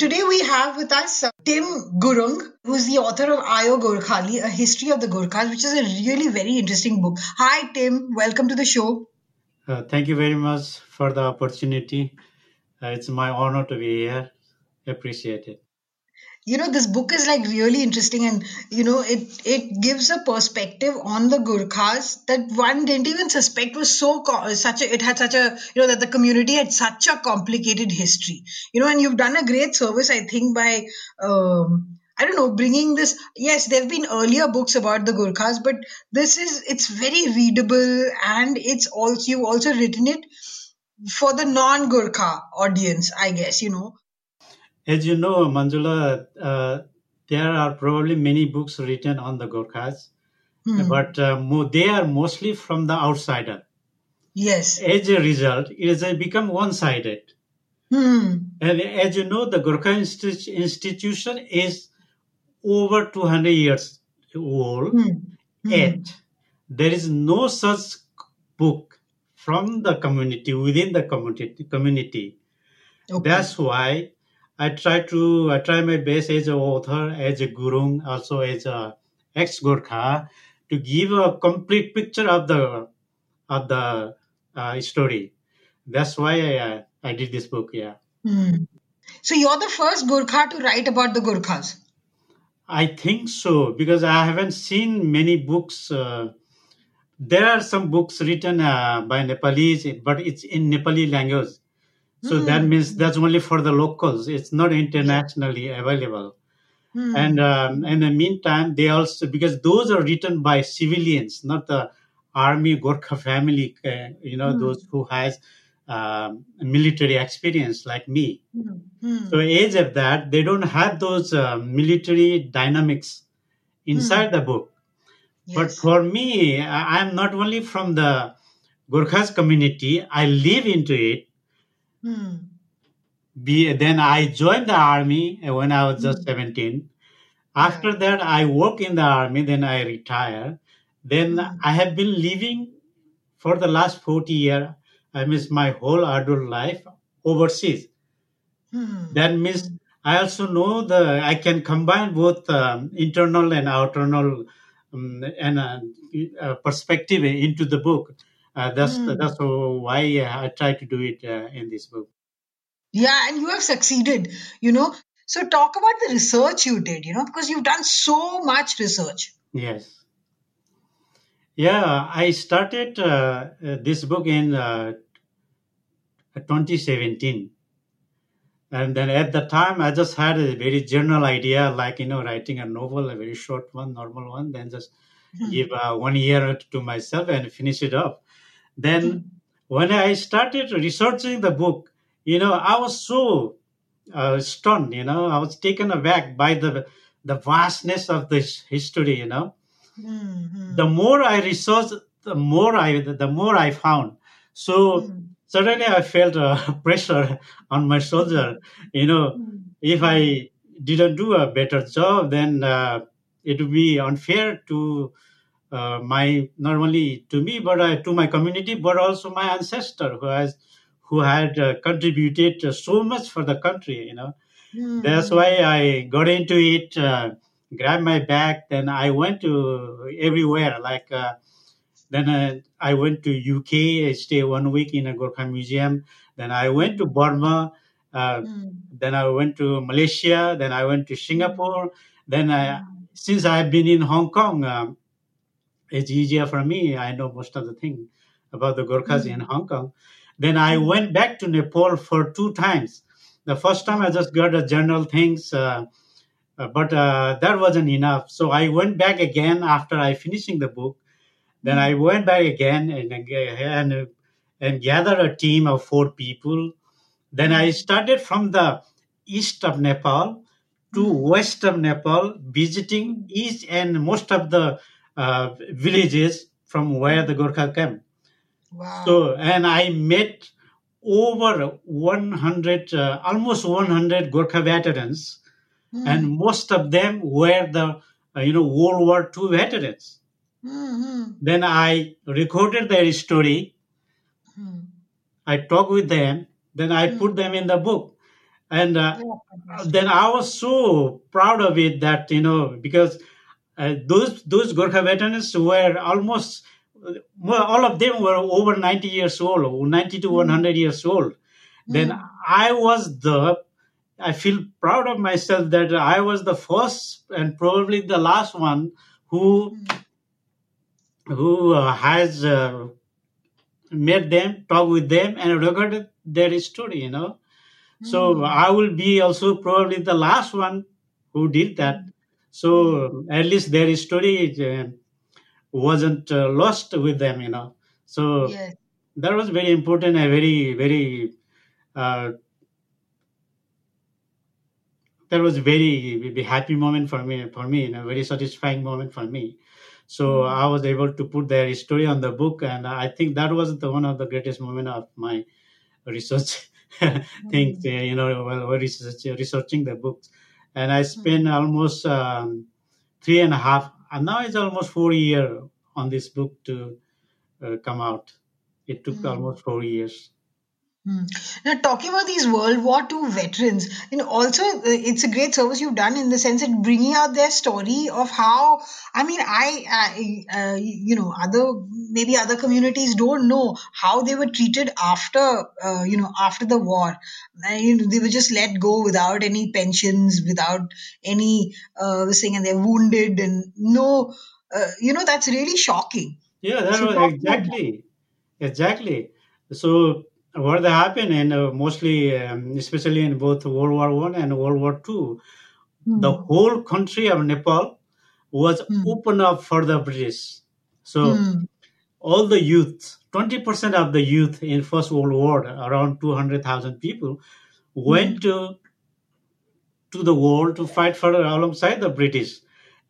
Today we have with us Tim Gurung, who's the author of Ayo Gorkhali, A History of the Gurkhas, which is a really very interesting book. Hi, Tim. Welcome to the show. Uh, thank you very much for the opportunity. Uh, it's my honor to be here. Appreciate it you know this book is like really interesting and you know it it gives a perspective on the gurkhas that one didn't even suspect was so such a it had such a you know that the community had such a complicated history you know and you've done a great service i think by um, I don't know, bringing this. Yes, there have been earlier books about the Gurkhas, but this is it's very readable, and it's also you've also written it for the non-Gurkha audience, I guess. You know, as you know, Manjula, uh, there are probably many books written on the Gorkhas, hmm. but uh, they are mostly from the outsider. Yes. As a result, it has become one-sided. Hmm. And as you know, the Gorkha Insti- institution is over 200 years old. Hmm. Yet, there is no such book from the community, within the community. community. Okay. That's why I try to I try my best as an author, as a Gurung, also as a ex Gurkha, to give a complete picture of the of the uh, story. That's why I uh, I did this book. Yeah. Mm. So you're the first Gurkha to write about the Gurkhas. I think so because I haven't seen many books. Uh, there are some books written uh, by Nepalese, but it's in Nepali language. So mm. that means that's only for the locals. It's not internationally available. Mm. And um, in the meantime, they also because those are written by civilians, not the army Gorkha family. Uh, you know, mm. those who has um, military experience like me. Mm. So age of that, they don't have those uh, military dynamics inside hmm. the book. Yes. But for me, I'm not only from the Gurkhas community. I live into it Hmm. Be, then I joined the army when I was just hmm. 17. After that, I work in the army, then I retire. Then hmm. I have been living for the last 40 years. I miss my whole adult life overseas. Hmm. That means I also know the I can combine both um, internal and outer um, and uh, uh, perspective into the book. Uh, that's mm. that's why I try to do it uh, in this book. Yeah, and you have succeeded. You know, so talk about the research you did. You know, because you've done so much research. Yes. Yeah, I started uh, uh this book in uh, 2017 and then at the time i just had a very general idea like you know writing a novel a very short one normal one then just mm-hmm. give uh, one year to myself and finish it up then when I started researching the book, you know, I was so uh, stunned, you know, I was taken aback by the the vastness of this history, you know. Mm-hmm. The more I researched, the more I the more I found. So mm. suddenly I felt a pressure on my shoulder. You know, mm. if I didn't do a better job, then uh, it would be unfair to uh, my not only to me but uh, to my community but also my ancestor who has who had uh, contributed so much for the country you know mm-hmm. that's why i got into it uh, grabbed my bag then i went to everywhere like uh, then uh, i went to uk i stayed one week in a gorkha museum then i went to burma mm. then i went to malaysia then i went to singapore then I, since I've been in Hong Kong, um, it's easier for me. I know most of the thing about the Gorkhas in Hong Kong. Then I went back to Nepal for two times. The first time I just got the general things, uh, uh, but uh, that wasn't enough. So I went back again after I finishing the book. Then I went back again and and and gathered a team of four people. Then I started from the east of Nepal to west of Nepal, visiting each and most of the uh, villages from where the Gorkha came. Wow. So, and I met over 100, uh, almost 100 Gorkha veterans, and most of them were the, uh, you know, World War II veterans. Mhm. Then I recorded their story. I talked with them. Then I put them in the book. And uh, then I was so proud of it that, you know, because uh, those those Gorkha veterans were almost, well, all of them were over 90 years old, 90 to 100 years old. Then I was the, I feel proud of myself that I was the first and probably the last one who who uh, has uh, met them, talked with them, and recorded their story. You know, so I will be also probably the last one who did that. So at least their story uh, wasn't uh, lost with them. You know, so Yes. that was very important. A very very uh, that was very, very happy moment for me. For me, and a very satisfying moment for me. So I was able to put their story on the book, and I think that was the one of the greatest moment of my research things. uh, You know, while while research, researching the books, and I spent almost um, three and a half, and now it's almost four year on this book to uh, come out. It took almost four years. Hmm. Now, talking about these World War II veterans, you know, also uh, it's a great service you've done in the sense that bringing out their story of how, I mean, I, I uh, you know, other maybe other communities don't know how they were treated after, uh, you know, after the war. Uh, you know, they were just let go without any pensions, without any uh, this thing, and they're wounded and no, uh, you know, that's really shocking. Yeah, that was talk about that. exactly, exactly. So what happened, and uh, mostly, um, especially in both World War One and World War Two, the whole country of Nepal was open up for the British. So Hmm. all the youth, twenty percent of the youth in First World War, around two hundred thousand people, went to to the war to fight for alongside the British,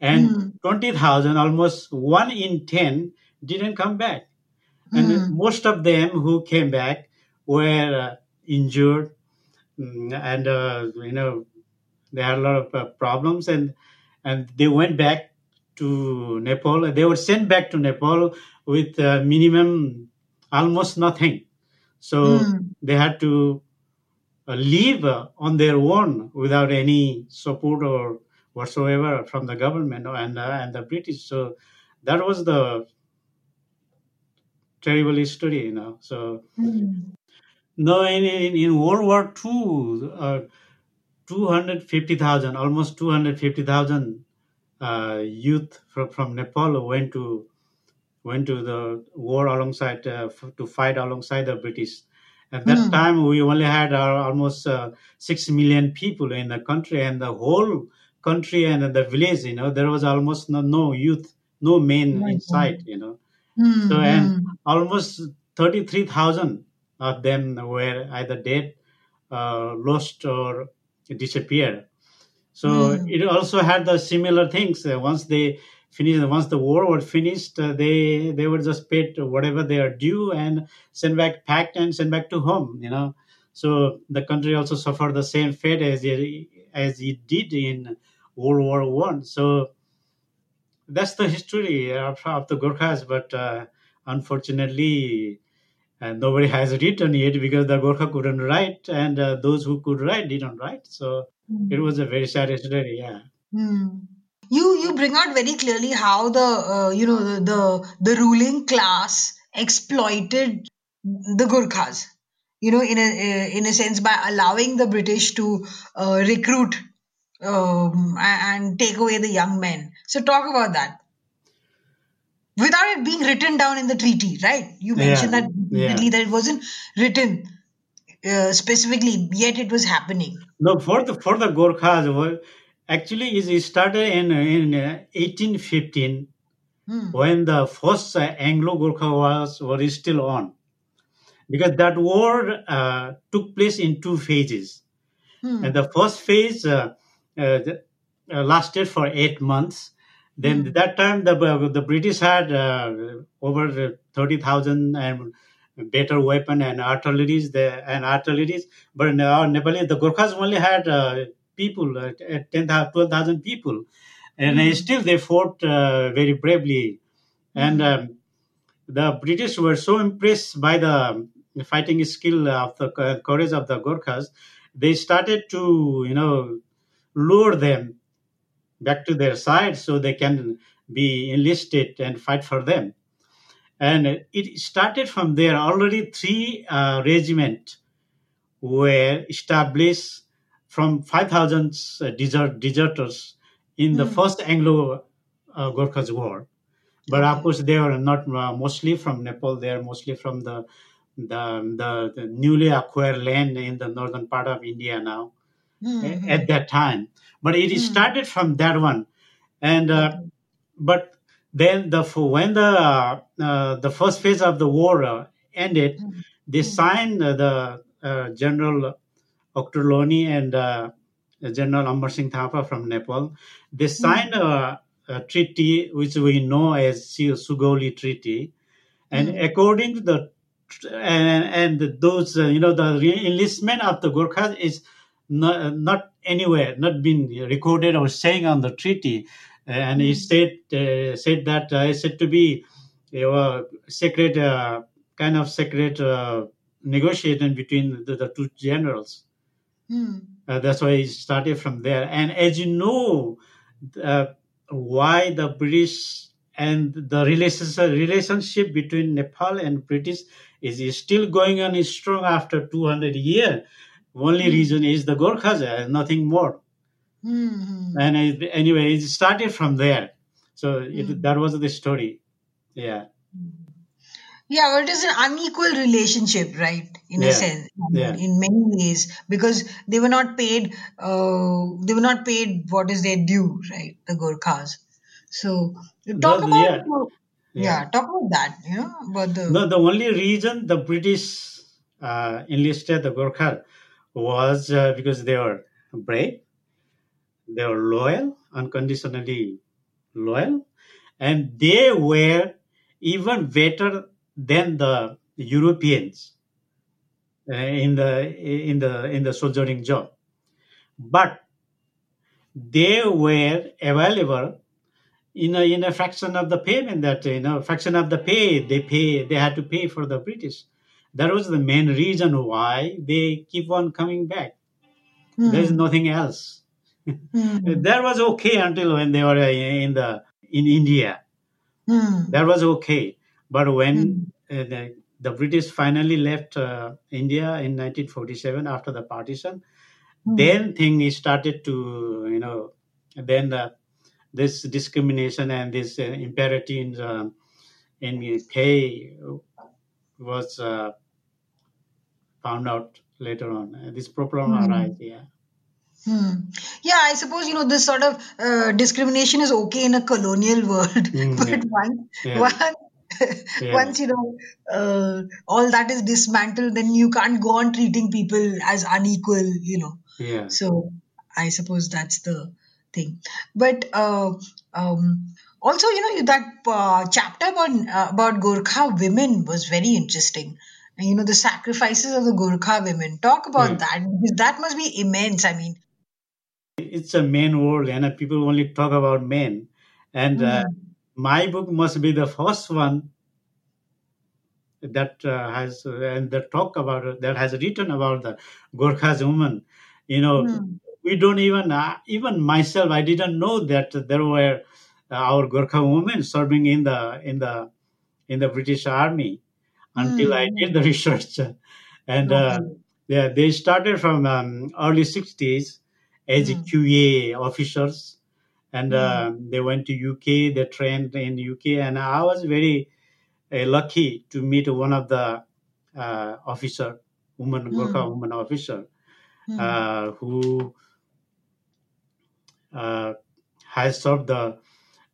and twenty thousand, almost one in ten, didn't come back. And most of them who came back were uh, injured mm, and uh, you know they had a lot of uh, problems and and they went back to nepal. They were sent back to nepal with uh, minimum almost nothing. So they had to uh, live uh, on their own without any support or whatsoever from the government and uh, and the british. So that was the terrible history, you know. So no, in, in, in World War Two, uh, two hundred fifty thousand, almost two hundred fifty thousand uh, youth from, from Nepal went to went to the war alongside uh, f- to fight alongside the British. At that time, we only had uh, almost uh, six million people in the country, and the whole country and the village, you know, there was almost no, no youth, no men in sight, you know. So and almost thirty three thousand of them were either dead, uh, lost, or disappeared. So it also had the similar things. Uh, once they finished, once the war was finished, uh, they they were just paid whatever they are due and sent back, packed and sent back to home. You know, so the country also suffered the same fate as it, as it did in World War One. So that's the history of, of the Gurkhas, but uh, unfortunately, uh, nobody has written yet because the Gorkha couldn't write, and uh, those who could write didn't write. So it was a very sad story. Yeah. Hmm. You you bring out very clearly how the uh, you know the, the the ruling class exploited the Gurkhas. You know, in a uh, in a sense, by allowing the British to uh, recruit um, and take away the young men. So talk about that. Without it being written down in the treaty, right? You mentioned Yeah, that yeah. that it wasn't written uh, specifically, yet it was happening. No, for the for the Gorkhas, well, actually, it started in in uh, 1815 Hmm. when the first uh, Anglo Gorkha wars were still on, because that war uh, took place in two phases, Hmm. and the first phase uh, uh, the- uh, lasted for eight months. Then Hmm. that time the the British had uh, over thirty thousand and better weapon and artilleries there and artilleries, but now Nepali the Gorkhas only had uh, people uh, 10,000, 12,000 people, and uh, still they fought uh, very bravely, and um, the British were so impressed by the fighting skill of the courage of the Gorkhas, they started to you know lure them back to their side so they can be enlisted and fight for them. And it started from there. Already three uh, regiment were established from 5,000 uh, desert, deserters in the first Anglo uh, Gorkhas war. But of course, they are not uh, mostly from Nepal. They are mostly from the, the the the newly acquired land in the northern part of India now Hmm. at that time. But it started from that one, and uh, but then the when the uh, the first phase of the war uh, ended, they signed uh, the uh, General Ochterlony and uh, General Amar Singh Thapa from Nepal. They signed a, a treaty which we know as Su- Sugauli Treaty, and according to the and, and those uh, you know the re- enlistment of the Gurkhas is not, not anywhere not been recorded or saying on the treaty and he said uh, said that uh, it's said to be a secret uh, kind of secret uh, negotiation between the, the two generals Hmm. uh, that's why he started from there. And as you know, uh, why the British and the relationship, relationship between Nepal and British is, is still going on is strong after 200 years. Only reason is the Gorkhas, uh, nothing more. Hmm. And anyway, it started from there. So it, that was the story. Yeah. Yeah, but it is an unequal relationship, right? In a sense, yeah. in many ways, because they were not paid. Uh, they were not paid what is their due, right? The Gurkhas. So talk No, about yeah. yeah. talk about that. You know about the No, the only reason the British uh, enlisted the Gorkha was uh, because they were brave, they were loyal, unconditionally loyal, and they were even better than the Europeans uh, in the in the in the soldiering job. But they were available in a in a fraction of the payment that you know fraction of the pay they pay they had to pay for the British. That was the main reason why they keep on coming back. There is nothing else. that was okay until when they were in the in India. Hmm. That was okay, but when uh, the, the British finally left uh, India in 1947 after the partition, then thing started to you know then uh, this discrimination and this uh, imperative in, uh, in pay was uh, found out later on. Uh, this problem arise, yeah. Hmm. Yeah, I suppose you know this sort of uh, discrimination is okay in a colonial world, Mm, but yeah. once Yeah. once Yeah. once you know uh, all that is dismantled, then you can't go on treating people as unequal. You know, Yeah. so I suppose that's the thing. But uh, um, also, you know, that uh, chapter about uh, about Gorkha women was very interesting. And, you know, the sacrifices of the Gurkha women. Talk about Yeah. that because that must be immense. I mean. it's a men world and uh, people only talk about men and uh, my book must be the first one that uh, has uh, and that talk about that has written about the Gorkhas woman you know we don't even uh, even myself i didn't know that there were uh, our Gorkha women serving in the in the in the british army until i did the research and uh, yeah, they started from um, early 60s as a Hmm. QA officers, and uh, they went to UK. They trained in UK, and I was very uh, lucky to meet one of the uh, officer, woman Gurkha Hmm. woman officer, Hmm. uh, who uh, has served the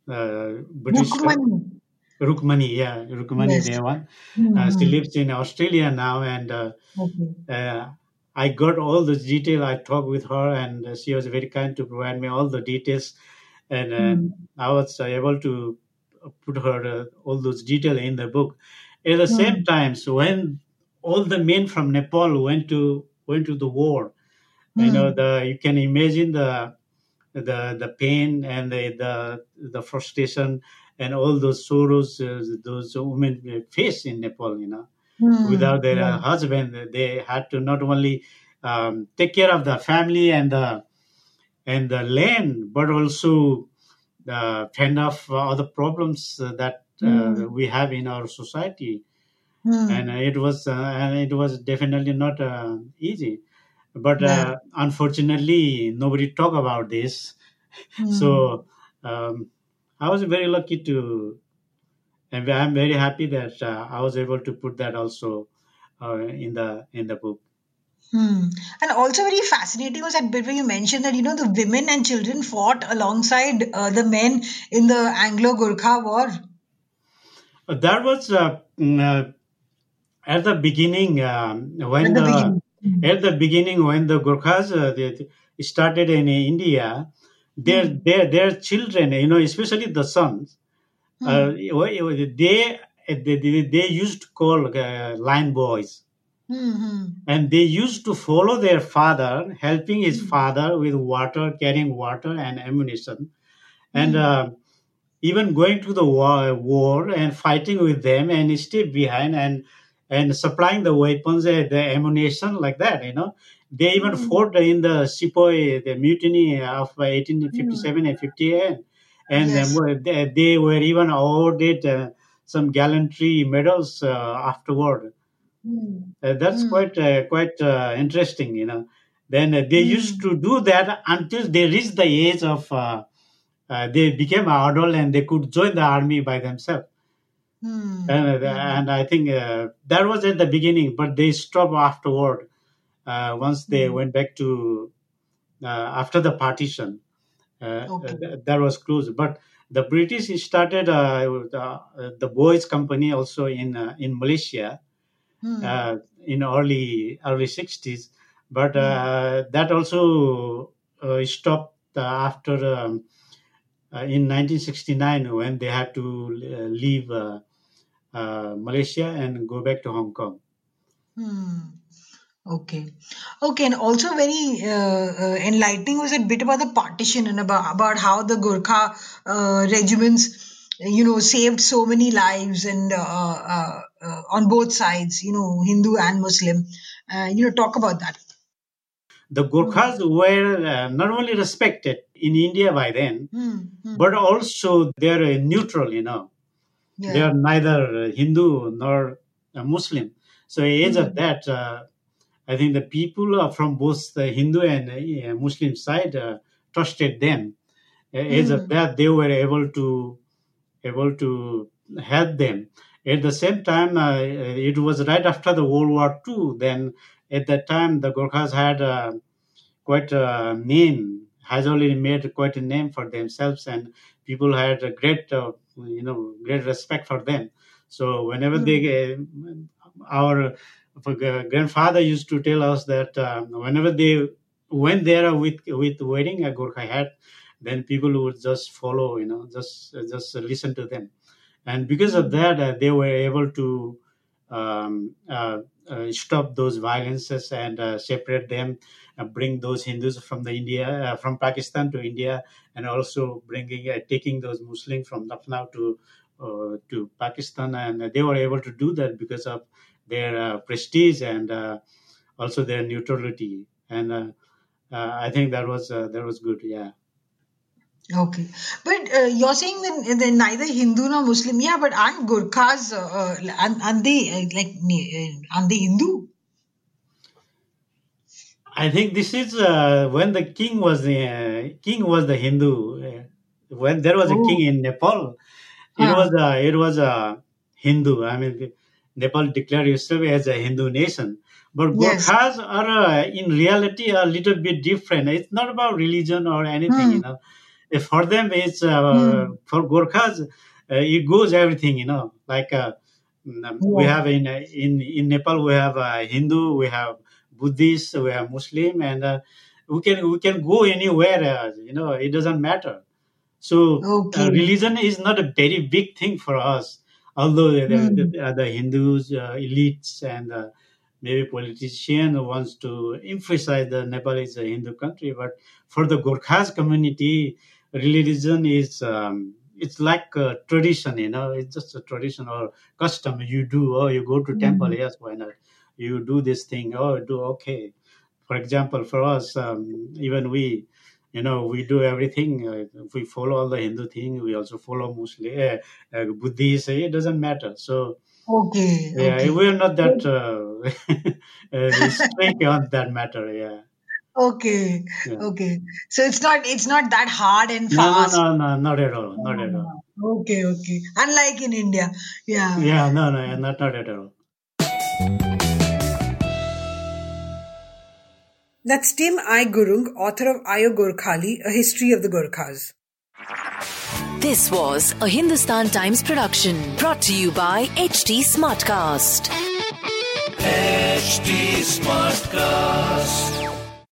uh, British Rukmani. Rukmani, yeah, Rukmani Yes. Dewan. Hmm. Uh, she lives in Australia now, and uh, Okay. uh, I got all the detail. I talked with her, and uh, she was very kind to provide me all the details, and uh, Hmm. I was uh, able to put her uh, all those detail in the book. At the Hmm. same time, so when all the men from Nepal went to went to the war, you know, Hmm. the you can imagine the the the pain and the the, the frustration and all those sorrows uh, those women face in Nepal. You know Hmm. without their uh, Yeah. husband they had to not only um, take care of the family and the and the land but also uh, fend off other problems that uh, Hmm. we have in our society Hmm. and it was uh, and it was definitely not uh, easy but Yeah. uh, unfortunately nobody talk about this Hmm. so um, i was very lucky to and i'm very happy that uh, i was able to put that also uh, in the in the book Hmm. And also very fascinating was that bit where you mentioned that you know the women and children fought alongside uh, the men in the Anglo-Gurkha War. That was uh, mm, uh, at the beginning um, when the the, beginning. Hmm. at the beginning when the Gurkhas uh, started in India, their Hmm. their their children, you know, especially the sons, uh, they, they they used to call uh, line boys. Hmm. Hmm. and they used to follow their father, helping his Hmm. father with water, carrying water and ammunition, and Hmm. uh, even going to the war, war and fighting with them, and stay behind and and supplying the weapons, uh, the ammunition like that. You know, they even Hmm. fought in the Sepoy, the mutiny of 1857 and 58, and Yes. they, they were even awarded uh, some gallantry medals uh, afterward. Hmm. Uh, that's Hmm. quite uh, quite uh, interesting, you know. Then uh, they used to do that until they reached the age of uh, uh, they became adult and they could join the army by themselves. Hmm. And, uh, and I think uh, that was at the beginning, but they stopped afterward uh, once they Hmm. went back to uh, after the partition. Uh, Okay. th- that was closed, but the British started uh, the, the boys' company also in uh, in Malaysia uh, in early early 60s but Hmm. uh, that also uh, stopped uh, after um, uh, in 1969 when they had to uh, leave uh, Malaysia and go back to Hong Kong. Hmm. Okay. Okay, and also very uh, uh, enlightening was a bit about the partition and about about how the Gurkha uh, regiments, you know, saved so many lives and uh, uh, uh, on both sides, you know, Hindu and Muslim. Uh, you know, talk about that. The Gurkhas were uh, not only respected in India by then, Hmm. Hmm. but also they're neutral, you know. They are neither Hindu nor Muslim. So, as Hmm. of that, uh, I think the people from both the Hindu and uh, Muslim side uh, trusted them. As of Hmm. that, they were able to able to help them. At the same time, uh, it was right after the World War II. Then, at that time, the Gurkhas had uh, quite a name, has already made quite a name for themselves, and people had a great, uh, you know, great respect for them. So, whenever Hmm. they, uh, our grandfather used to tell us that uh, whenever they went there with with wearing a Gurkha hat, then people would just follow, you know, just just listen to them, and because of that, uh, they were able to um, uh, uh, stop those violences and uh, separate them, uh, bring those Hindus from the India, uh, from Pakistan to India, and also bringing uh, taking those Muslims from Lucknow to to Pakistan, and they were able to do that because of their prestige and also their neutrality, and I think that was that was good, yeah. Okay, but uh, you're saying that they're neither Hindu nor Muslim. Yeah, but aren't Gurkhas uh, uh, aren't aren't they uh, like uh, aren't they Hindu? I think this is uh, when the king was the uh, king was the Hindu. Uh, when there was a Oh. king in Nepal, it was a it was a Hindu. I mean, Nepal declared itself as a Hindu nation. But Yes. Gorkhas are uh, in reality a little bit different. It's not about religion or anything, you Hmm. know. If for them, it's uh, Hmm. for Gorkhas, uh, it goes everything, you know. Like uh, mm, we have in in in Nepal, we have uh, Hindu, we have Buddhist, we have Muslim, and uh, we can we can go anywhere. Uh, you know, it doesn't matter. So Okay. religion is not a very big thing for us, although the, Hmm. the, the, the Hindus, uh, elites, and uh, maybe politician wants to emphasize that Nepal is a Hindu country, but for the Gorkhas community, religion is um, it's like a tradition, you know, it's just a tradition or custom. You do, oh, you go to temple, Hmm. yes, why not? You do this thing, oh, do okay. For example, for us, um, even we, you know, we do everything. Uh, we follow all the Hindu thing. We also follow Muslim, uh, uh, Buddhist. It doesn't matter. So Okay. yeah, Okay. we're not that uh, uh, strict on that matter. Yeah, Okay. yeah. Okay. So it's not it's not that hard and No, no, fast. no, no, not at all. Not at all. Oh, okay. Okay. Unlike in India. Yeah. Yeah, no, no, not not at all. That's Tim I. Gurung, author of Ayo Gorkhali, A History of the Gurkhas. This was a Hindustan Times production brought to you by HT Smartcast. HT Smartcast.